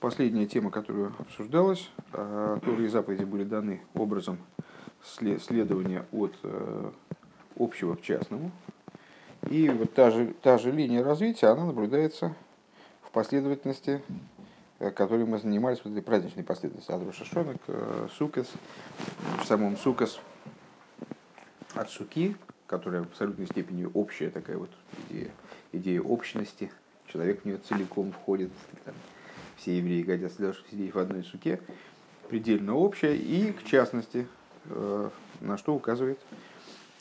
последняя тема, которая обсуждалась. А, Торы и заповеди были даны образом следования от э, общего к частному. И вот та же, та же линия развития, она наблюдается в последовательности, э, которой мы занимались, вот этой праздничной последовательности от Рошашона к э, Сукас, в самом Сукас от Суки, которая в абсолютной степени общая такая вот идея, идея общности, человек в нее целиком входит, там, все евреи годятся для сидеть в одной суке, предельно общая, и к частности, э, на что указывает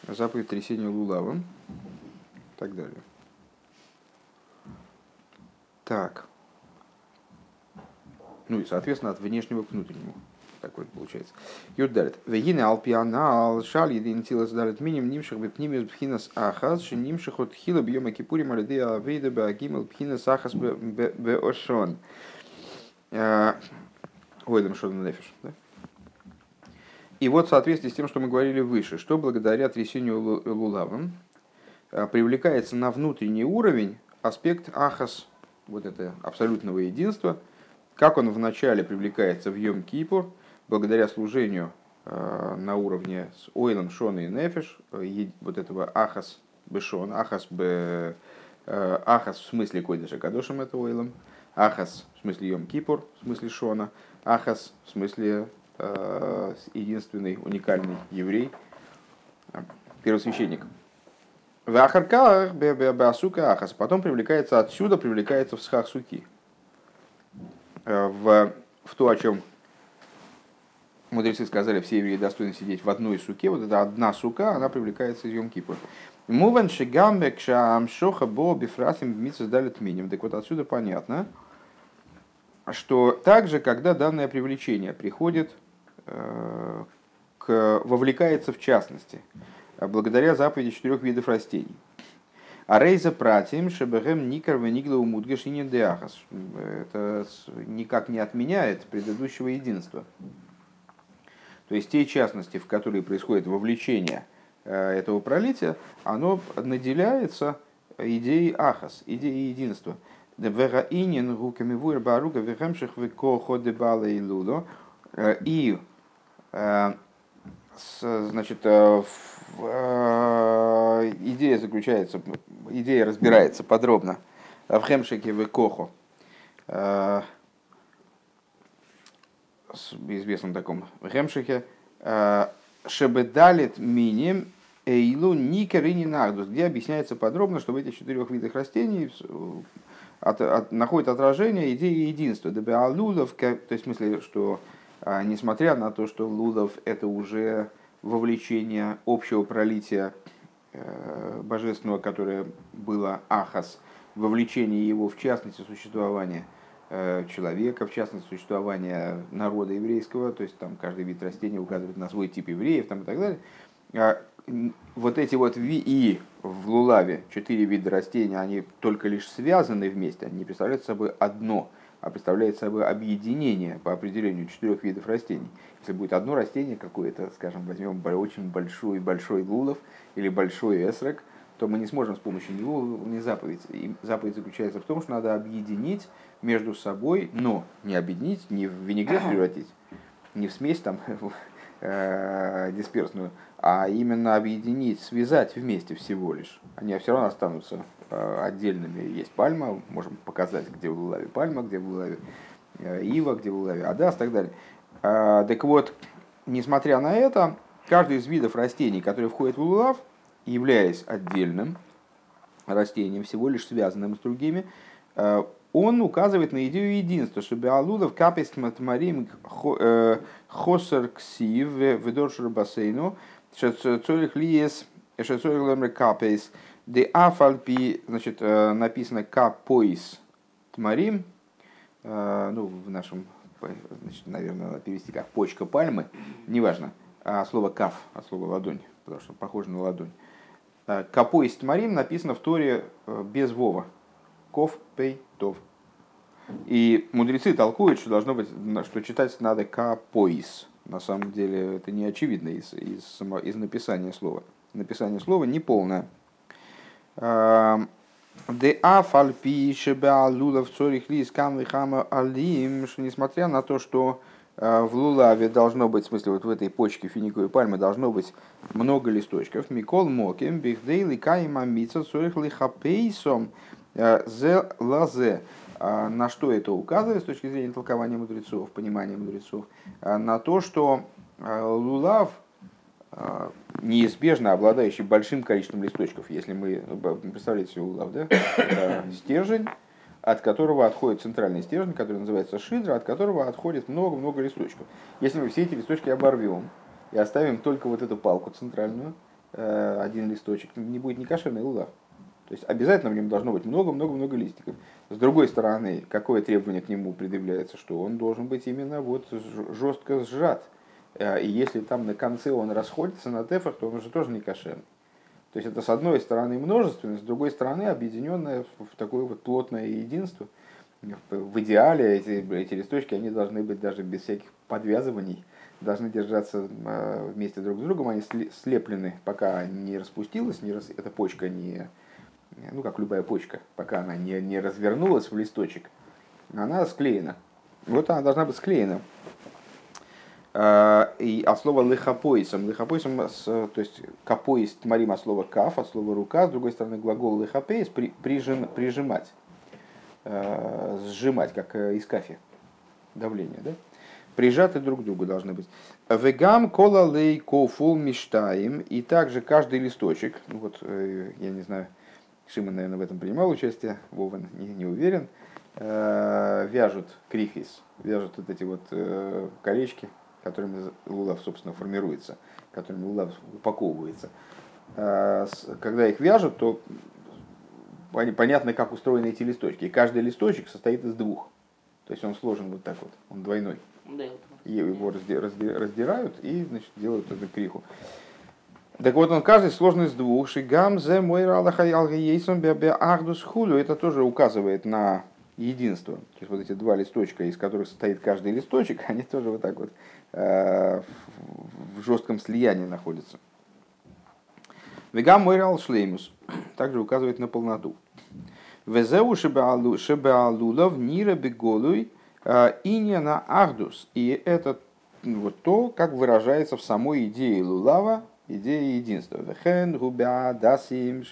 заповедь трясения лулавом и так далее. Так. Ну и, соответственно, от внешнего к внутреннему. Такой получается. Юрдалит. Вегины алпиана алшаль един тилас далит миним нимших бепнимис бхинас ахас, ши нимших от хила бьема кипури малиды авейда беагимел бхинас ахас беошон. Ойдам шон нефиш. И вот в соответствии с тем, что мы говорили выше, что благодаря трясению лулавом э, привлекается на внутренний уровень аспект ахас, вот это абсолютного единства, как он вначале привлекается в Йом-Кипур, благодаря служению э, на уровне с Ойлом, Шона и Нефиш, э, вот этого Ахас Бешон, Ахас Б, э, Ахас в смысле Койдыша Кадошем это Ойлом, Ахас в смысле Йом Кипур, в смысле Шона, Ахас в смысле единственный уникальный еврей, первосвященник. В Ахарках Беасука Ахас. Потом привлекается отсюда, привлекается в Схах-Суки. В, в то, о чем мудрецы сказали, все евреи достойны сидеть в одной суке, вот эта одна сука, она привлекается из Йом-Кипур. Муван шигамбек шамшоха бо бифрасим митсус далит миним. Так вот отсюда понятно, что также, когда данное привлечение приходит, э, к, вовлекается в частности, благодаря заповеди четырех видов растений. А рейза пратим шебехем никар венигла умудгаш и деахас. Это никак не отменяет предыдущего единства. То есть те частности, в которые происходит вовлечение э, этого пролития, оно наделяется идеей ахас, идеей единства. И э, значит, э, идея заключается, идея разбирается подробно. В Хемшике в Кохо известном таком Ремшихе, э, Шебедалит миним эйлу никерини нагдус, где объясняется подробно, что в этих четырех видах растений от, от, находит отражение идеи единства. Дебеалулов, то есть в смысле, что а, несмотря на то, что лулов это уже вовлечение общего пролития э, божественного, которое было ахас, вовлечение его в частности существования – Э, человека, в частности, существования народа еврейского, то есть там каждый вид растения указывает на свой тип евреев там, и так далее. Вот эти вот ви в лулаве, четыре вида растения, они только лишь связаны вместе, они не представляют собой одно, а представляют собой объединение по определению четырех видов растений. Если будет одно растение какое-то, скажем, возьмем очень большой большой лулов или большой эсрак, то мы не сможем с помощью него выполнить заповедь. И заповедь заключается в том, что надо объединить между собой, но не объединить, не в винегрет превратить, не в смесь там э, дисперсную, а именно объединить, связать вместе всего лишь. Они все равно останутся э, отдельными. Есть пальма, можем показать, где в Лулаве пальма, где в Лулаве э, ива, где в Лулаве адас и так далее. Так вот, несмотря на это, каждый из видов растений, которые входят в Лулав, являясь отдельным растением, всего лишь связанным с другими, он указывает на идею единства, что Беалудов капест матмарим э, хосер ксив ведоршер бассейну шецорих лиес шецорих лемре капейс де афальпи, значит, э, написано капоис тмарим, ну, в нашем, значит, наверное, надо перевести как почка пальмы, неважно, а слово каф, от слова ладонь, потому что похоже на ладонь. Э, Капоис Тмарим написано в Торе э, без Вова. Ков, пей, тов. И мудрецы толкуют, что должно быть, что читать надо капоис. На самом деле это не очевидно из, из, из написания слова. Написание слова неполное. Эм, Де афальпи шебеалула в цорих лис камвихама алим, что несмотря на то, что э, в лулаве должно быть, в смысле, вот в этой почке финиковой пальмы должно быть много листочков. Микол моким, бихдейли каима мица, цорих лихапейсом, зе лазе. А на что это указывает с точки зрения толкования мудрецов, понимания мудрецов? А на то, что лулав неизбежно обладающий большим количеством листочков. Если мы представляете себе улав, да? Стержень, от которого отходит центральный стержень, который называется шидра, от которого отходит много-много листочков. Если мы все эти листочки оборвем и оставим только вот эту палку центральную, э, один листочек, не будет ни кошерный улав. То есть обязательно в нем должно быть много-много-много листиков. С другой стороны, какое требование к нему предъявляется, что он должен быть именно вот жестко сжат – Э, и если там на конце он расходится на тефах, то он уже тоже не кошерный. То есть это с одной стороны множественность, с другой стороны объединенное в такое вот плотное единство. В идеале эти, эти листочки они должны быть даже без всяких подвязываний, должны держаться э, вместе друг с другом, они слеплены, пока не распустилась, не рас... эта почка не, ну как любая почка, пока она не, не развернулась в листочек, она склеена. Вот она должна быть склеена. А, и от слова лыхапоисом. Лыхапоисом, то есть капоис тмарим от слова каф, от слова рука, с другой стороны глагол лыхапоис при, прижим, прижимать, а, сжимать, как э, из кафе, давление, да? Прижаты друг к другу должны быть. Вегам кола лей кофул миштаем. И также каждый листочек, ну вот э, я не знаю, Шимон, наверное, в этом принимал участие, Вован не, не уверен, э, вяжут крихис, вяжут вот эти вот колечки, которыми лулав, собственно, формируется, которыми лулав упаковывается. А, когда их вяжут, то понятно, как устроены эти листочки. И каждый листочек состоит из двух. То есть он сложен вот так вот, он двойной. И его раздирают и значит, делают эту криху. Так вот, он каждый сложный из двух. Шигам зе мой хулю. Это тоже указывает на единство. То есть вот эти два листочка, из которых состоит каждый листочек, они тоже вот так вот Э, в жестком слиянии находится. Вегам мойрал шлеймус также указывает на полноту. Везеу шебеалулов нира беголуй э, на ахдус. И это вот то, как выражается в самой идее лулава, идее единства. Вехен губя дасим.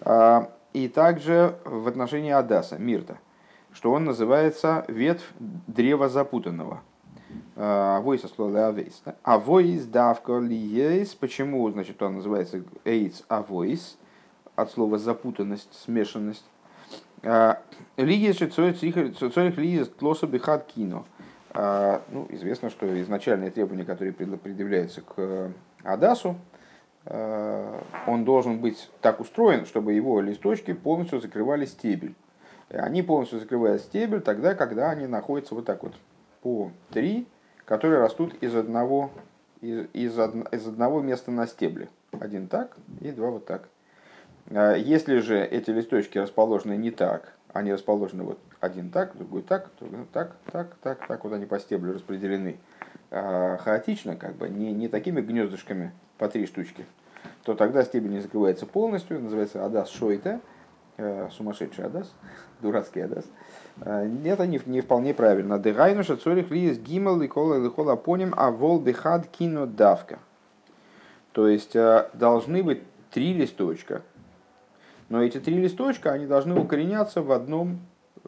Э, и также в отношении Адаса, Мирта – что он называется ветвь древа запутанного. Авойс слова авейс. Авойс давка лиейс. Почему, значит, он называется эйц авойс? От слова запутанность, смешанность. Лиес цоих лиес тлоса бихат кино. Ну, известно, что изначальные требования, которые предъявляются к Адасу, он должен быть так устроен, чтобы его листочки полностью закрывали стебель. Они полностью закрывают стебель тогда, когда они находятся вот так вот по три, которые растут из одного, из, из, из одного места на стебле. Один так и два вот так. А если же эти листочки расположены не так, они расположены вот один так, другой так, другой так, так, так, так, вот они по стеблю распределены а, хаотично, как бы, не, не такими гнездышками по три штучки, то тогда стебель не закрывается полностью, называется адас шойта, Э, сумасшедший Адас, дурацкий Адас. Э, это не, не вполне правильно. Дегайнуша цорих ли из гимал и кола и хола поним, а вол бихад кино давка. То есть э, должны быть три листочка. Но эти три листочка, они должны укореняться в одном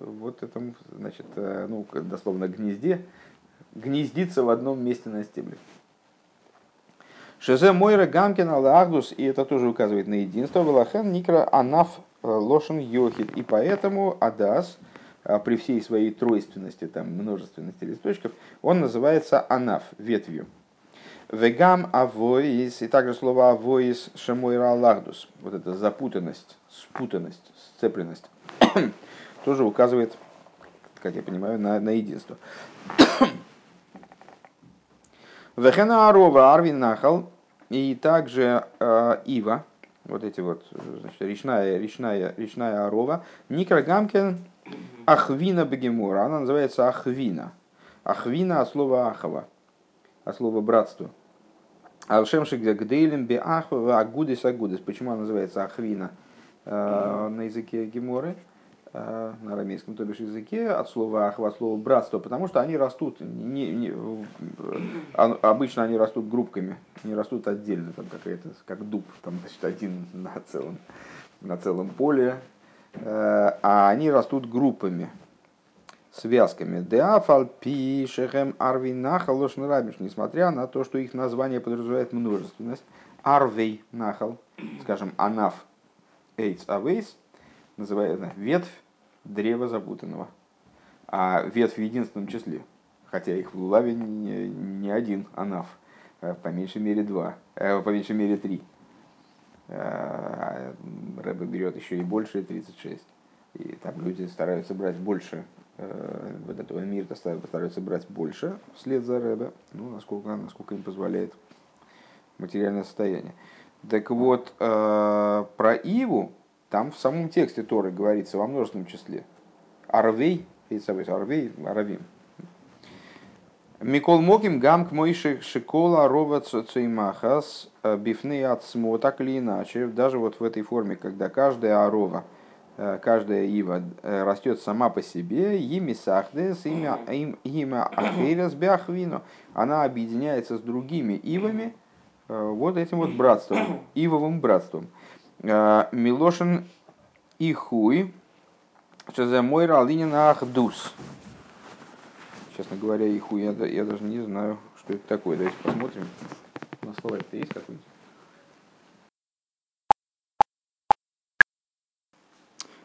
вот этом, значит, ну, дословно гнезде, гнездиться в одном месте на стебле. Шезе Мойра Гамкин Аллахдус, и это тоже указывает на единство, Валахен Никра Анаф э, Лошен Йохид. И поэтому Адас, э, при всей своей тройственности, там, множественности листочков, он называется Анаф, ветвью. Вегам авоис, и также слово авоис шемойра аллахдус, вот эта запутанность, спутанность, сцепленность, тоже указывает, как я понимаю, на, на единство. Вехена Арова Арвин Нахал и также э, Ива, вот эти вот, значит, речная, речная, речная Арова, Никра Гамкин Ахвина Бегемора, она называется Ахвина. Ахвина от слова Ахова, от слова братство. Алшемшик гдейлем би ахва агудис агудис. Почему она называется ахвина э, на языке геморы? Э, на арамейском, то бишь языке, от слова ахва, от слова братство, потому что они растут, не, не, а, обычно они растут группками, не растут отдельно, там какая-то, как дуб, там, значит, один на целом, на целом поле, э, а они растут группами, связками. Деафал пи шехем арви нахал рабиш, несмотря на то, что их название подразумевает множественность. Арвей нахал, скажем, анаф эйц авейс, называется ветвь древа запутанного. А ветвь в единственном числе, хотя их в Лулаве не, не один анаф, а по меньшей мере два, э, по меньшей мере три. А, Рэба берет еще и больше, 36. И там люди стараются брать больше э, вот этого мира, стараются брать больше вслед за Рэбе, ну, насколько, насколько им позволяет материальное состояние. Так вот, э, про Иву, там в самом тексте Торы говорится во множественном числе. Арвей, Арвей, Аравим. Микол Моким гам к Мойши Шикола Рова Цуймахас э, бифны от смо, так или иначе, даже вот в этой форме, когда каждая арова, э, каждая ива э, растет сама по себе, ими сахдес, имя, ахерес бяхвину, она объединяется с другими ивами, вот этим вот братством, ивовым братством. Э, Милошин и хуй, что за мой ралинин ахдус. Честно говоря, и хуй, я, я даже не знаю, что это такое. Давайте посмотрим. На слово это есть какой-нибудь?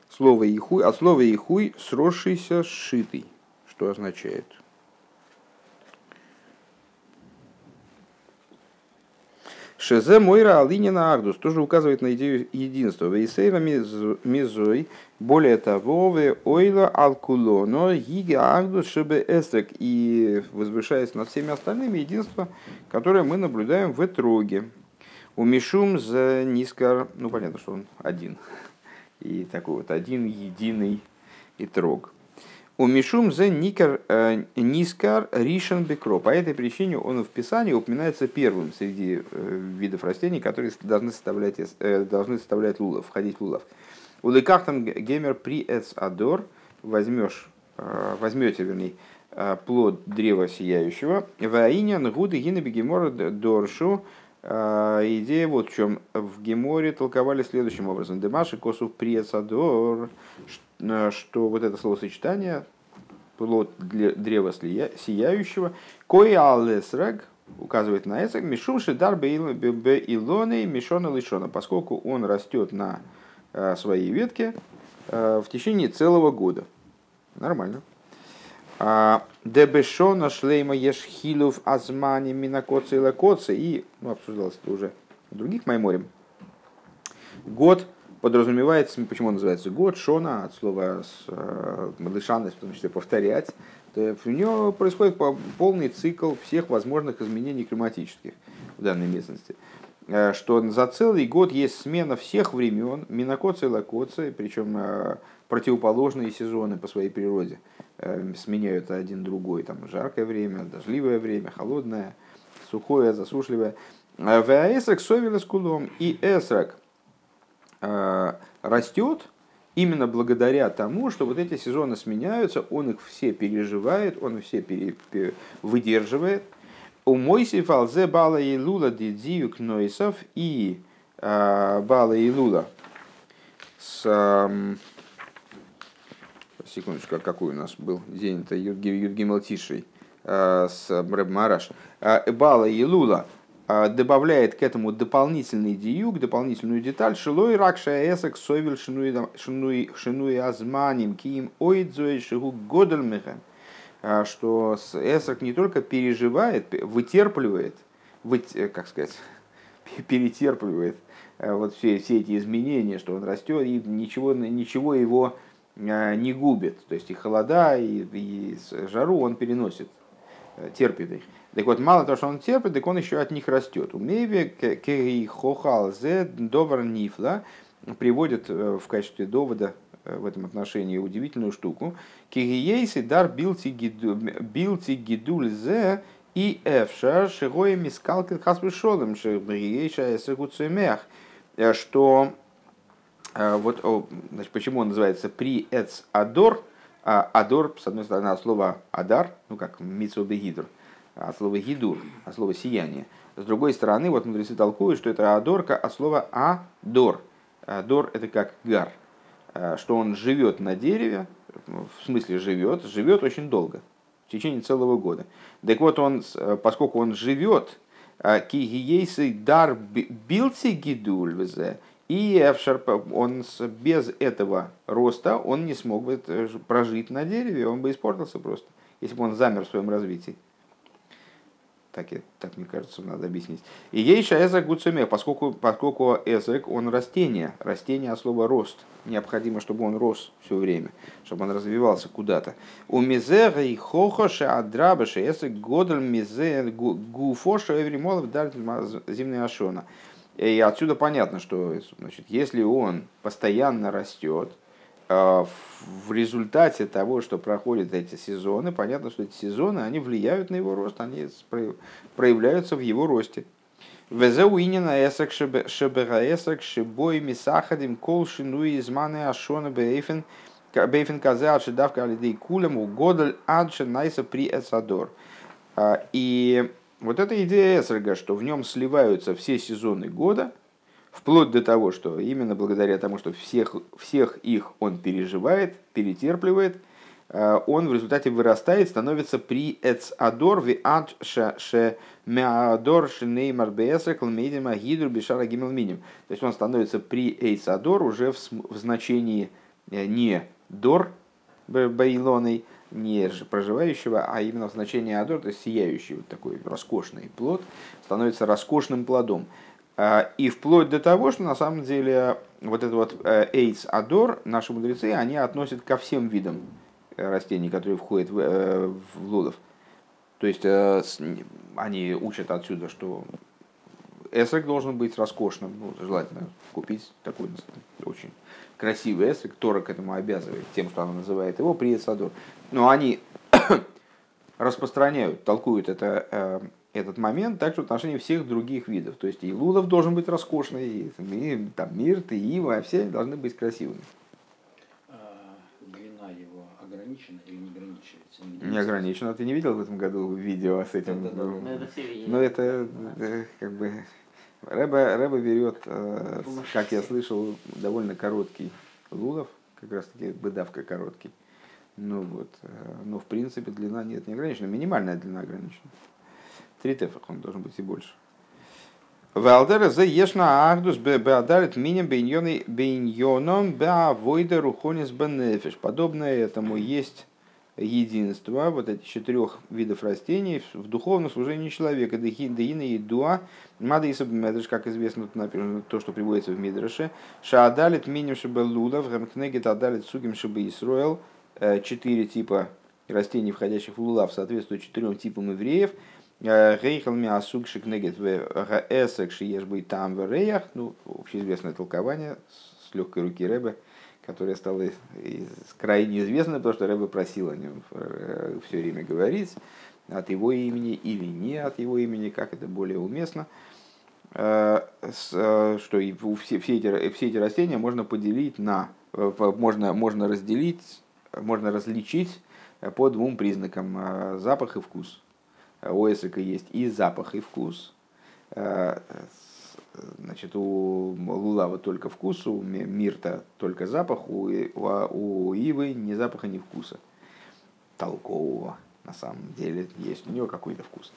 Слово ихуй, а слово ихуй сросшийся сшитый. Что означает? Шезе Мойра Алинина Ардус тоже указывает на идею единства. Вейсейра Мизой, более того, в Ойла Алкулоно, Гига Ардус Шебе Эстрек, и возвышаясь над всеми остальными, единство, которое мы наблюдаем в Этроге. У Мишум за Нискар, ну понятно, что он один, и такой вот один единый Итрог. У Мишум за Никар, э, Нискар Ришен Бекро. По этой причине он в Писании упоминается первым среди э, видов растений, которые должны составлять, э, должны составлять лулов, входить в лулов. У лекахтам гемер при эц адор возьмешь, возьмете, вернее, плод древа сияющего. Ваинян гуды гина бегемора доршу. Идея вот в чем. В Геморе толковали следующим образом. Демаши косу при эц адор что вот это словосочетание плод древа сияющего, кое алесраг указывает на эсраг, мишум шидар бе мишона лишона, поскольку он растет на э, своей ветке э, в течение целого года. Нормально. Дебешона шлейма ешхилов азмани минакоцы и лакоцы. И, ну, обсуждалось это уже в других майморем. Год подразумевается, почему он называется год, шона, от слова э, лишанность, в том числе повторять, то у него происходит полный цикл всех возможных изменений климатических в данной местности. Э, что за целый год есть смена всех времен, минокоция и лакоция, причем э, противоположные сезоны по своей природе сменяют один другой. Там жаркое время, дождливое время, холодное, сухое, засушливое. В Эсрак совелес кулом и Эсрак – Э, растет именно благодаря тому, что вот эти сезоны сменяются, он их все переживает, он все пере, пере, выдерживает. У Мойси фалзе бала и лула дидзию кнойсов и э, бала и лула с э, секундочку, а какой у нас был день-то? Юдгимал Тишей э, с Рэб Мараш. Э, бала и лула а, добавляет к этому дополнительный диюк, дополнительную деталь, шилой ракша эсек совил шинуи азманим киим ойдзой шигу годельмехем, а, что эсек не только переживает, вытерпливает, э, как сказать, перетерпливает э, вот все, все эти изменения, что он растет, и ничего, ничего его не губит. То есть и холода, и, и жару он переносит, э, терпит их. Так вот, мало того, что он терпит, так он еще от них растет. У Мейве кей хохал зе довар нифла приводит э, в качестве довода э, в этом отношении удивительную штуку. Кигиейси дар билти гидуль зе И эфша шигоя мискалкин хаспешолым шигбриейша эсэгуцемех, что вот, значит, почему он называется при эц адор, а адор, с одной стороны, от слова адар, ну как митсубегидр, от слова гидур, от слова сияние. С другой стороны, вот мудрецы толкуют, что это адорка от слова адор. Адор это как гар, что он живет на дереве, в смысле живет, живет очень долго, в течение целого года. Так вот, он, поскольку он живет, кигиейсы дар билци гидуль и он без этого роста он не смог бы э, прожить на дереве, он бы испортился просто, если бы он замер в своем развитии. Так, так мне кажется, надо объяснить. И ейша эзек гуцумех, поскольку, поскольку эзек, он растение, растение от слова рост. Необходимо, чтобы он рос все время, чтобы он развивался куда-то. У мизера и хохоша адрабаша эзек годал мизе гуфоша эвримолов даль зимная ашона. И отсюда понятно, что значит, если он постоянно растет, а, в результате того, что проходят эти сезоны, понятно, что эти сезоны, они влияют на его рост, они проявляются в его росте. А, и вот эта идея Эсерга, что в нем сливаются все сезоны года – Вплоть до того, что именно благодаря тому, что всех, всех их он переживает, перетерпливает, э, он в результате вырастает, становится при эц адор ви ад ше меадор шнеймар бесрекл медима гидру бишара гимел миним. То есть он становится при эйц адор уже в, в значении э, не дор баилоной, не проживающего, а именно в значении адор, то есть сияющий, вот такой роскошный плод, становится роскошным плодом. А, и вплоть до того, что на самом деле вот этот вот эйс адор, наши мудрецы, они относят ко всем видам э, растений, которые входят в, э, в лулов. То есть э, они учат отсюда, что эсрек должен быть роскошным, ну, желательно купить такой очень красивый эсрек, Тора к этому обязывает тем, что она называет его при эсадор. Но они распространяют, толкуют это этот момент также в отношении всех других видов. То есть и лулов должен быть роскошный, и, и там мирт, и ива, все они должны быть красивыми. А, длина его ограничена или не ограничивается? Не, не ограничена. Ты не видел в этом году видео с этим? Да, да, да. Ну, это, ну, это как бы... Рэба, Рэба берет, э, как я слышал, довольно короткий лулов, как раз таки быдавка короткий. Ну вот, э, но в принципе длина нет не ограничена, минимальная длина ограничена. Три тефах, он должен быть и больше. Валдера за ешна ахдус беадарит миним бейньоном беавойда рухонис бенефиш. Подобное этому есть единство вот этих четырех видов растений в духовном служении человека. Дехина и дуа, мада и как известно, например, то, что приводится в Мидраше. Шаадалит миним шибе лулав, гамкнегит адалит сугим шибе Исруэл. Э, четыре типа растений, входящих в лулав, соответствуют четырем типам евреев – Рейхал миасук шикнегет в гаэсек шиешбы там в реях. Ну, общеизвестное толкование с легкой руки Рэбе, которое стало крайне известно, потому что Рэбе просил о нем э, все время говорить от его имени или не от его имени, как это более уместно. Э, э, что все, все, эти, все эти растения можно поделить на, можно, можно разделить, можно различить по двум признакам запах и вкус у эсрика есть и запах, и вкус. Значит, у лулава только вкус, у мирта только запах, у, у ивы ни запаха, ни вкуса. Толкового, на самом деле, есть у нее какой-то вкус.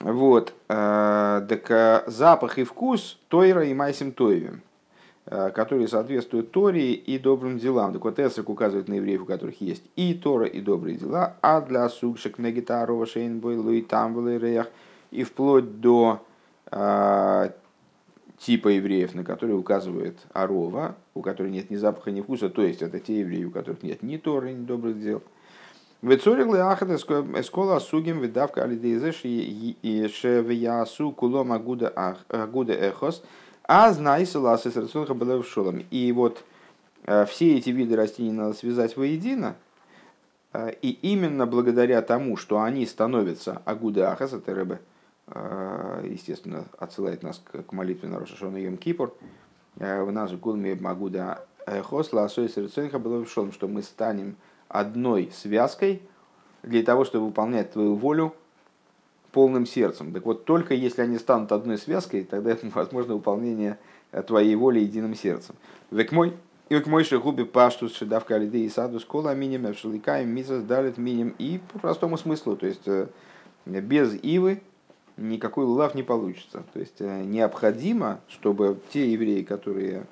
Вот, э, так э, запах и вкус Тойра и Майсим Тоевим. Э, которые соответствуют Торе и добрым делам. Так вот, Эсрик указывает на евреев, у которых есть и Тора, и добрые дела, а для сукшек на гитару шейнбой, луи там реях, и вплоть до типа евреев, на которые указывает Арова, у которых нет ни запаха, ни вкуса, то есть это те евреи, у которых нет ни Торы, ни добрых дел. Вецорил ахат эскола сугим видавка алидейзеш и шевясу кулом агуда эхос – а знай селасы с шолом. И вот э, все эти виды растений надо связать воедино, Э, и именно благодаря тому, что они становятся Агуда Ахас, это э, естественно, отсылает нас к молитве на Рошашона Йом Кипур, в нас Гулме Магуда Хосла Асой Серценха было в что мы станем одной связкой для того, чтобы выполнять твою волю полным сердцем. Так вот, только если они станут одной связкой, тогда это возможно выполнение твоей воли единым сердцем. Век мой, и век мой шагуби паштус шедавка алиды и саду скола миним эвшаликаем мизас далит миним. И по простому смыслу, то есть э, без ивы никакой лав не получится. То есть э, необходимо, чтобы те евреи, которые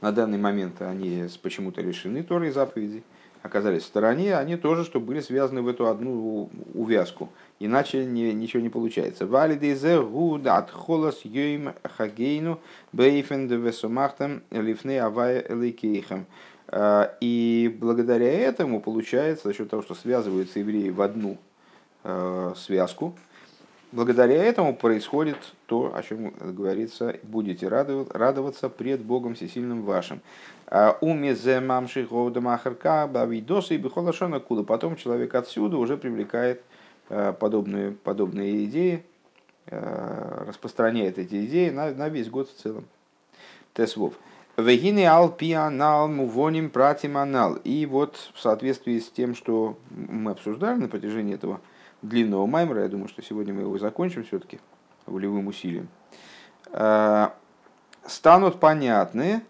на данный момент они почему-то лишены Торы и заповедей, оказались в стороне, они тоже, что были связаны в эту одну увязку. Иначе не, ничего не получается. Валидейзе гудат холос йоим хагейну бейфен весумахтам лифны авая элейкейхам. А, и благодаря этому получается, за счет того, что связываются евреи в одну а, связку, благодаря этому происходит то, о чем говорится, будете радоваться пред Богом Всесильным вашим. А, Умезе мамши гоудамахарка бавидоса и бихолашона куда. Потом человек отсюда уже привлекает а, подобные, подобные идеи, а, распространяет эти идеи на, на весь год в целом. Тесвов. Вегины ал пианал мувоним пратим анал. И вот в соответствии с тем, что мы обсуждали на протяжении этого длинного маймера, я думаю, что сегодня мы его закончим все-таки волевым усилием, станут понятны,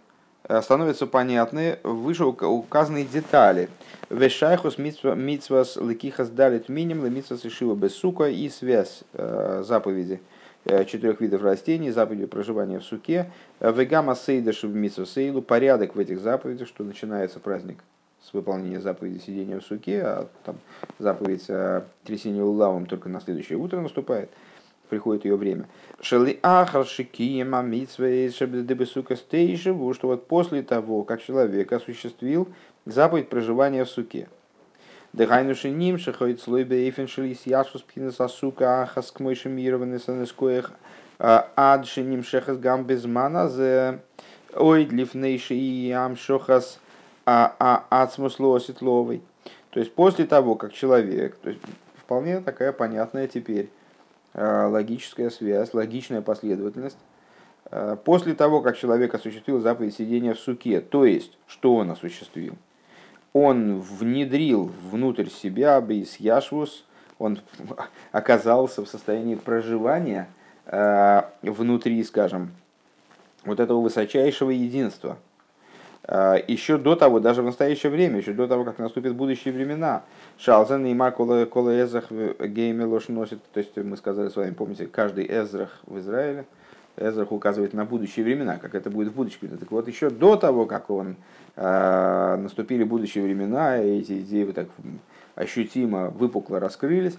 Э, становятся понятны выше указанные детали. Вешайхус митсвас лекихас далит миним митсвас ишива без сука и связь э, заповеди э, четырех видов растений, заповеди проживания в суке, вегама сейдаш в митсвасейлу, порядок в этих заповедях, что начинается праздник с выполнения заповеди сидения в суке, а там заповедь трясения улавом только на следующее утро наступает – приходит ее время. Шели ахар шикиема митсвей шебдебесука стейшеву, что вот после того, как человек осуществил заповедь проживания в суке. Дыхайнуши ним шахоит слой бейфен шелис яшус пхинаса сука ахас к мойши мированный санескоях а, адши ним шехас гам безмана зе ой длифнейши и амшохас а, а ацмусло сетловой. То есть после того, как человек, то есть вполне такая понятная теперь Э, логическая связь, логичная последовательность. Э, после того, как человек осуществил заповедь сидения в суке, то есть, что он осуществил? Он внедрил внутрь себя бейс яшвус, он оказался в состоянии проживания внутри, скажем, вот этого высочайшего единства – а, еще до того, даже в настоящее время, еще до того, как наступят будущие времена, Шалзен и Макола Кола Эзрах Гейме ложь носит, то есть мы сказали с вами, помните, каждый Эзрах в Израиле, Эзрах указывает на будущие времена, как это будет в будущем. Так вот, еще до того, как он э, наступили будущие времена, и эти идеи вот так ощутимо, выпукло раскрылись,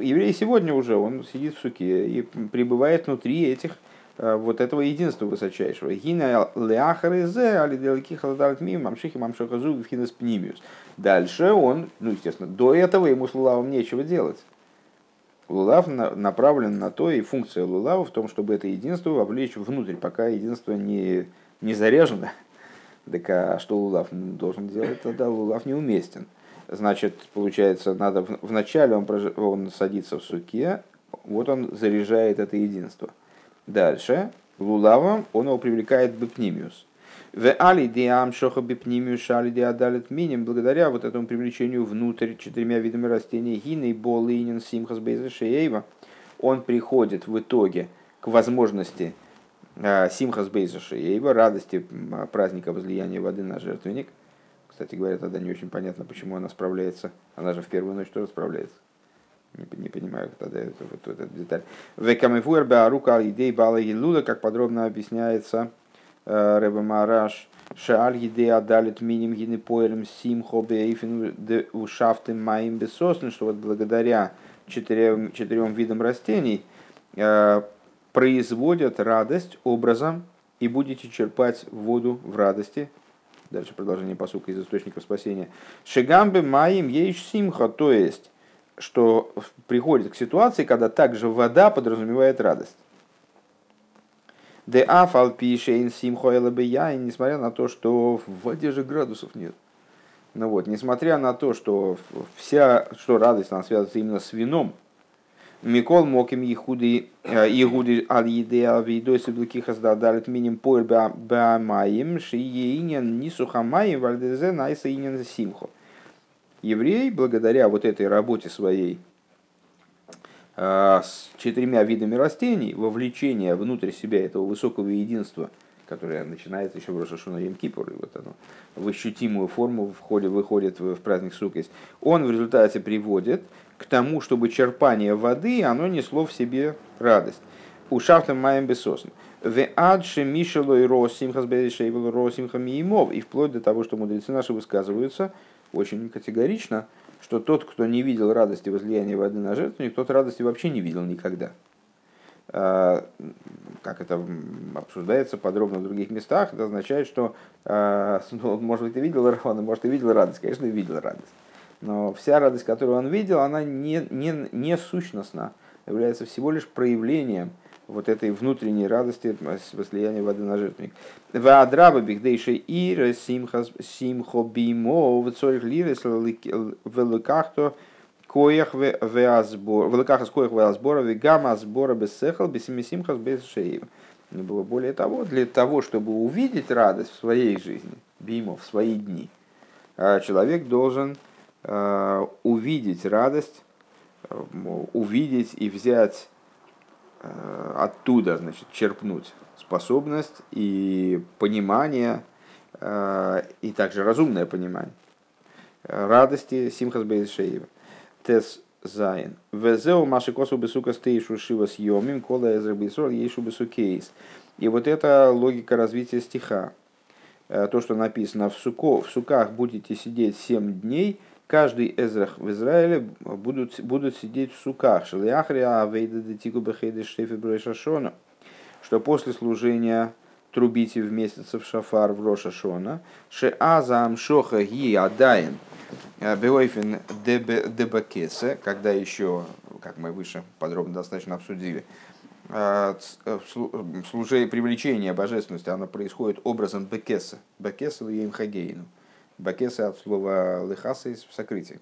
еврей сегодня уже, он сидит в суке и пребывает внутри этих Э, вот этого единства высочайшего. Гина леахарезе алиделки халадарт мим мамшихи мамшахазу вхинес пнимиус. Дальше он, ну естественно, до этого ему с лулавом нечего делать. Лулав направлен на то, и функция лулава в том, чтобы это единство вовлечь внутрь, пока единство не, не заряжено. Так а что лулав должен делать? Тогда лулав неуместен. Значит, получается, надо вначале он, он садится в суке, вот он заряжает это единство – Дальше, лулавом он его привлекает бипнимиус. В али диам шоха бипнимиус али диадалит миним, благодаря вот этому привлечению внутрь четырьмя видами растений гины, болинин, симхас, бейза, он приходит в итоге к возможности а, симхас бейза шееева, радости праздника возлияния воды на жертвенник. Кстати говоря, тогда не очень понятно, почему она справляется. Она же в первую ночь тоже справляется. Не, не понимаю тогда эту, вот, вот эту деталь. Векамифуэр беарука идей бала гилуда, как подробно объясняется э, Рэбе Мараш, Шааль едей адалит миним гины поэрем симхо бейфин ушафтым маим бесосн, что вот благодаря четырем, четырем видам растений э, производят радость образом и будете черпать воду в радости. Дальше продолжение посука из источников спасения. Шигамбе маим ейш симха, то есть что приходит к ситуации, когда также вода подразумевает радость. Де афал пишейн симхоэлабия, несмотря на то, что в воде же градусов нет. Ну вот, несмотря на то, что вся, что радость, она связывается именно с вином, Микол моким Ихуды Игуды ал еде ал видой саблаких аздадалит миним поэр баамаем шиеинен нисухамаем вальдезе найса инен симхо. Еврей, благодаря вот этой работе своей с четырьмя видами растений, вовлечение внутрь себя этого высокого единства – которая начинается еще в Рошашуна Емкипур, и вот оно в ощутимую форму входит, выходит в праздник Суккис, он в результате приводит к тому, чтобы черпание воды, оно несло в себе радость. У шахтам маем бесосн. В адше мишело и росимхас бешейвел росимха миимов. И вплоть до того, что мудрецы наши высказываются очень категорично, что тот, кто не видел радости возлияния воды на жертвенник, тот радости вообще не видел никогда. А, как это обсуждается подробно в других местах, это означает, что, а, ну, может быть, ты видел он, может, и видел радость, конечно, видел радость. Но вся радость, которую он видел, она не, не, не сущностна, является всего лишь проявлением вот этой внутренней радости возлияния воды на жертвенник. Ваадраба бигдейши ир симхо бимо в цорих лирес великахто коях веазбор, в лыках из коях веазбора, вегама сбора сехал, без шеев. Не было более того, для того, чтобы увидеть радость в своей жизни, бимо, в свои дни, а, человек должен а, увидеть радость, увидеть и взять оттуда, значит, черпнуть способность и понимание, и также разумное понимание радости Симхас Бейшеева. Тес Зайн. Везеу маши косу бесука стейшу шива съемим, кола эзер бейсор ейшу бесукейс. И вот это логика развития стиха. Э, то, что написано в, суко, в суках будете сидеть семь дней, каждый эзрах в Израиле будут, будут сидеть в суках. Что после служения трубите в месяц в шафар в Рошашона. Шеаза амшоха ги адаин – Э, Беойфен дебакесе, когда еще, как мы выше подробно достаточно обсудили, э, э, служение, привлечение божественности, оно происходит образом бекеса. Бекеса и хагейну. Бекеса от слова лихаса из сокрытия.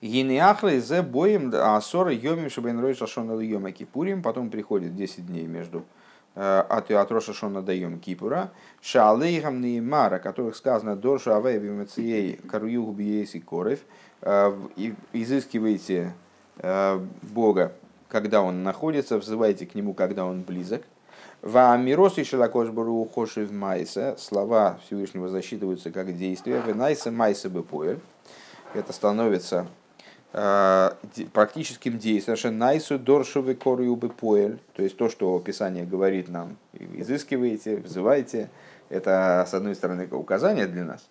Гинеахры зе боем асора йомим шабен рой шашон йома кипурим. Потом приходит 10 дней между от, от Роша Шона даем Кипура, Шаалейхам Неймара, которых сказано Доршу Авеви Мацией Каруюгу Биейси Корев, э, изыскивайте э, Бога, когда он находится, взывайте к нему, когда он близок. Ва Мирос и Шелакош Бару Хошев Майса, слова Всевышнего засчитываются как действия, Венайса Майса Бепоэль. Это становится Э, практическим действием, что найсу доршовый корю бы поэль, то есть то, что Писание говорит нам, изыскиваете, взывайте, это, с одной стороны, указание для нас,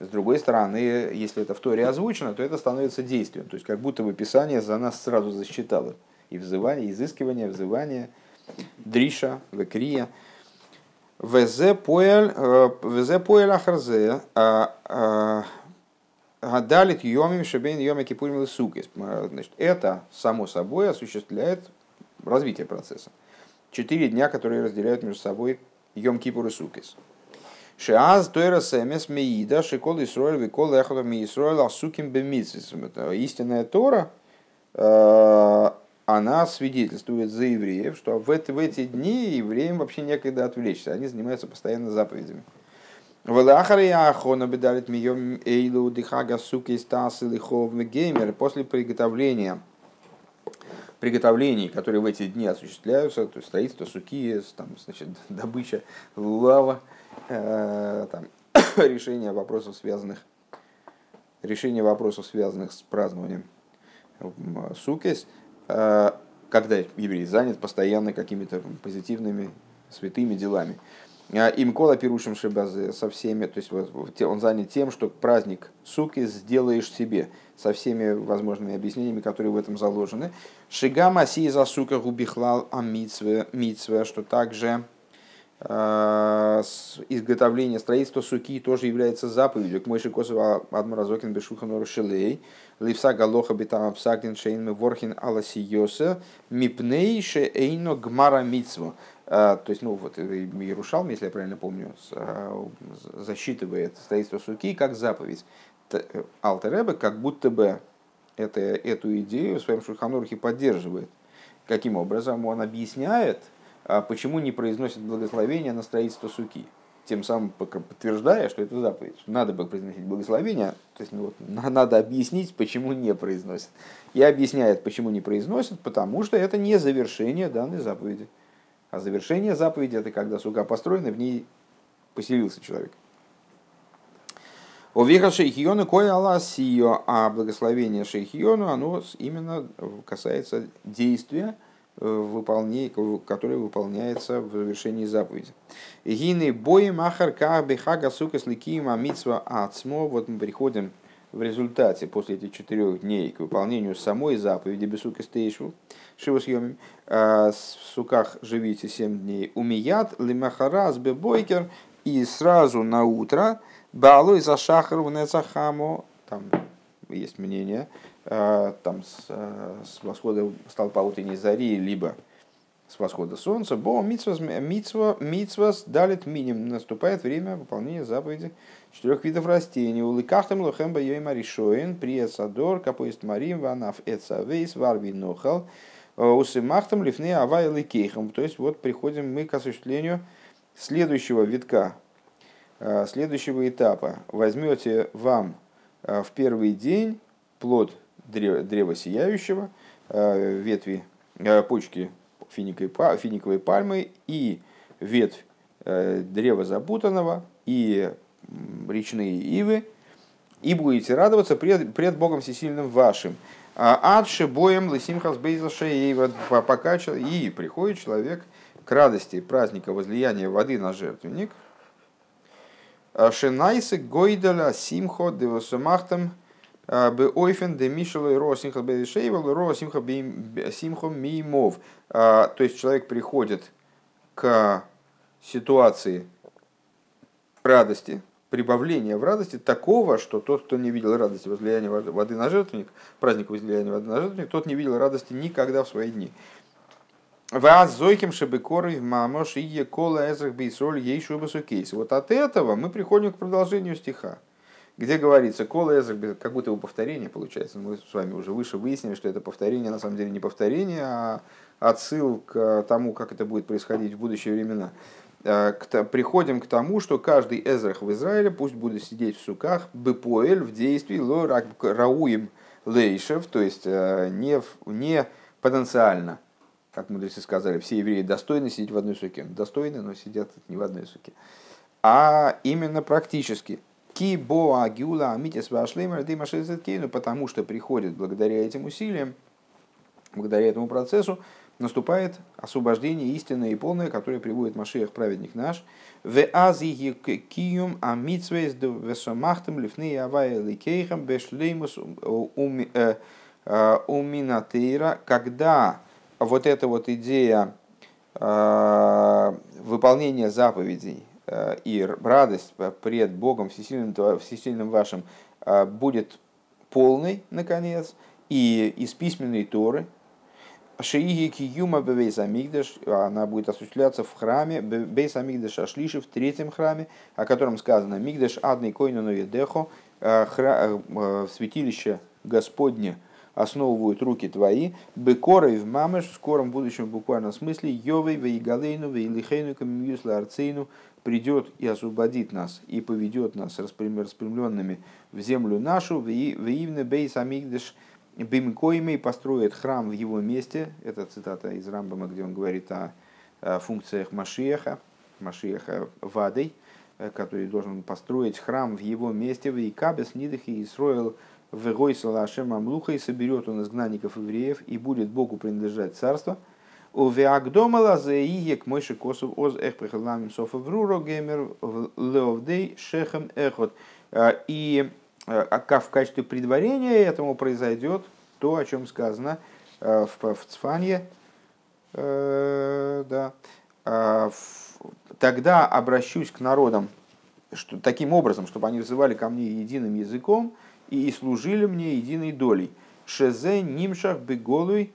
с другой стороны, если это в Торе озвучено, то это становится действием, то есть как будто бы Писание за нас сразу засчитало. И взывание, и изыскивание, взывание, дриша, векрия, везе поэль, ахарзе, Гадалит йомим шебен йома кипурим сукис. Значит, это само собой осуществляет развитие процесса. Четыре дня, которые разделяют между собой Йом Кипур и Сукис. Шиаз тойра семес меида шикол Исроэль викол эхота ми Исроэль асуким бемитсис. Истинная Тора, э, она свидетельствует за евреев, что в эти, в эти дни евреям вообще некогда отвлечься. Они занимаются постоянно заповедями. После приготовления приготовлений, которые в эти дни осуществляются, то есть строительство суки, там, значит, добыча лава, э, там, решение вопросов, связанных решение вопросов, связанных с празднованием сукес, э, когда еврей занят постоянно какими-то позитивными святыми делами. А, им кола пирушим шибазе со всеми, то есть он занят тем, что праздник суки сделаешь себе со всеми возможными объяснениями, которые в этом заложены. Шигама си за сука губихлал а митсве, что также э, изготовление строительства суки тоже является заповедью. К Мойши Косова Адмаразокин Бешухан Рушилей, Ливса Галоха Битам Псагдин Шейн Ворхин Аласиоса, Мипнейше Эйно Гмара Митсва то есть, ну вот Ярушалм, если я правильно помню, засчитывает строительство суки как заповедь. Алтеребе как будто бы это, эту идею в своем Шульханурхе поддерживает. Каким образом он объясняет, почему не произносит благословение на строительство суки тем самым подтверждая, что это заповедь. Надо бы произносить благословение, то есть ну, вот, надо объяснить, почему не произносит. И объясняет, почему не произносит, потому что это не завершение данной заповеди. А завершение заповеди это когда сука построена, в ней поселился человек. Овиха шейхиону кое аласио, а благословение шейхиону, оно именно касается действия, выполнение, которое выполняется в завершении заповеди. Гины бои махар бехага сука сликима амитсва ацмо. Вот мы приходим в результате после этих четырех дней к выполнению самой заповеди бесука стейшу шивосъемим в суках живите семь дней. Умият лимахарас бебойкер и сразу на утро балуй за шахару нецахамо там есть мнение. Э, там, с, э, с восхода столпа утренней зари, либо с восхода солнца, бо митсвас, митсва, митсвас далит миним. Наступает время выполнения заповеди четырех видов растений. Улыкахтам лохемба йойма решоин, приесадор, капоист марим, ванаф эцавейс, варви нохал, э, усымахтам лифны авай ликейхам. То есть вот приходим мы к осуществлению следующего витка, следующего этапа. Возьмете вам в первый день плод древа, древа сияющего, э, ветви, э, почки финиковой, финиковой пальмы и ветвь э, древа запутанного и речные ивы, и будете радоваться пред, пред Богом Всесильным вашим. А адши боем лысимхас бейзашей, пока и приходит человек к радости праздника возлияния воды на жертвенник. Шенайсы гойдаля симхо девосумахтам а, бы ойфен де мишелой ро симха бешейвел ро симха мимов. А, то есть человек приходит к ситуации радости, прибавления в радости такого, что тот, кто не видел радости возлияния воды на жертвенник, праздник возлияния воды на жертвенник, тот не видел радости никогда в свои дни. Вас зойким шебекоры мамош и кола эзрах бейсоль ей шубасукейс. Вот от этого мы приходим к продолжению стиха где говорится «Кол Эзер», как будто его повторение получается. Мы с вами уже выше выяснили, что это повторение на самом деле не повторение, а отсыл к тому, как это будет происходить в будущие времена. Э, приходим к тому, что каждый Эзрах в Израиле пусть будет сидеть в суках, бепоэль в действии, лорак рауим лейшев, то есть э, не, не потенциально, как мудрецы сказали, все евреи достойны сидеть в одной суке. Достойны, но сидят не в одной суке. А именно практически – Кибо агюла амитис вашлеймер дымашизеткейну, потому что приходит благодаря этим усилиям, благодаря этому процессу, наступает освобождение истинное и полное, которое приводит Машиях, праведник наш. В азии киюм амитсвейс весомахтем лифны авая ликейхам бешлеймус э, э, уминатейра, когда вот эта вот идея э, выполнения заповедей, и радость пред Богом Всесильным, Всесильным вашим э, будет полной, наконец, и из письменной Торы, Шииги киюма бейс амигдаш, она будет осуществляться в храме бейс амигдаш ашлиши, в третьем храме, о котором сказано мигдаш адный койнану едехо, э, святилище Господне, основывают руки твои, бекорой в мамеш, в скором будущем буквально смысле, йовей, вейгалейну, вейлихейну, камимьюсла арцейну, придет и освободит нас, и поведет нас распрямленными в землю нашу, в Ивне Бейс Амигдеш Бимкоимей построит храм в его месте. Это цитата из Рамбама, где он говорит о функциях Машиеха, Машиеха Вадой, э, который должен построить храм в его месте, в Икабес, Нидахи и Исроил в Гойсала Ашем Амлуха, и соберет он изгнанников евреев, и будет Богу принадлежать царство – у Виагдомала за иек мойши косов оз эх прихладламим софа вруро геймер леовдей шехем эхот. А, и а, в качестве предварения этому произойдет то, о чем сказано а, в, в Цфанье. Да. Тогда обращусь к народам что, таким образом, чтобы они взывали ко мне единым языком и служили мне единой долей. Шезе нимшах беголуй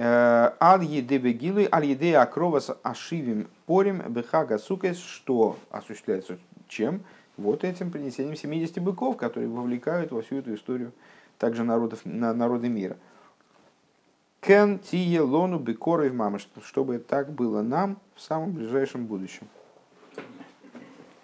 Ал еды бегилы, аль еды акровас ашивим порим бехага сукес, что осуществляется чем? Вот этим принесением 70 быков, которые вовлекают во всю эту историю также народов, народы мира. Кен тие лону бекоры мамы, чтобы так было нам в самом ближайшем будущем.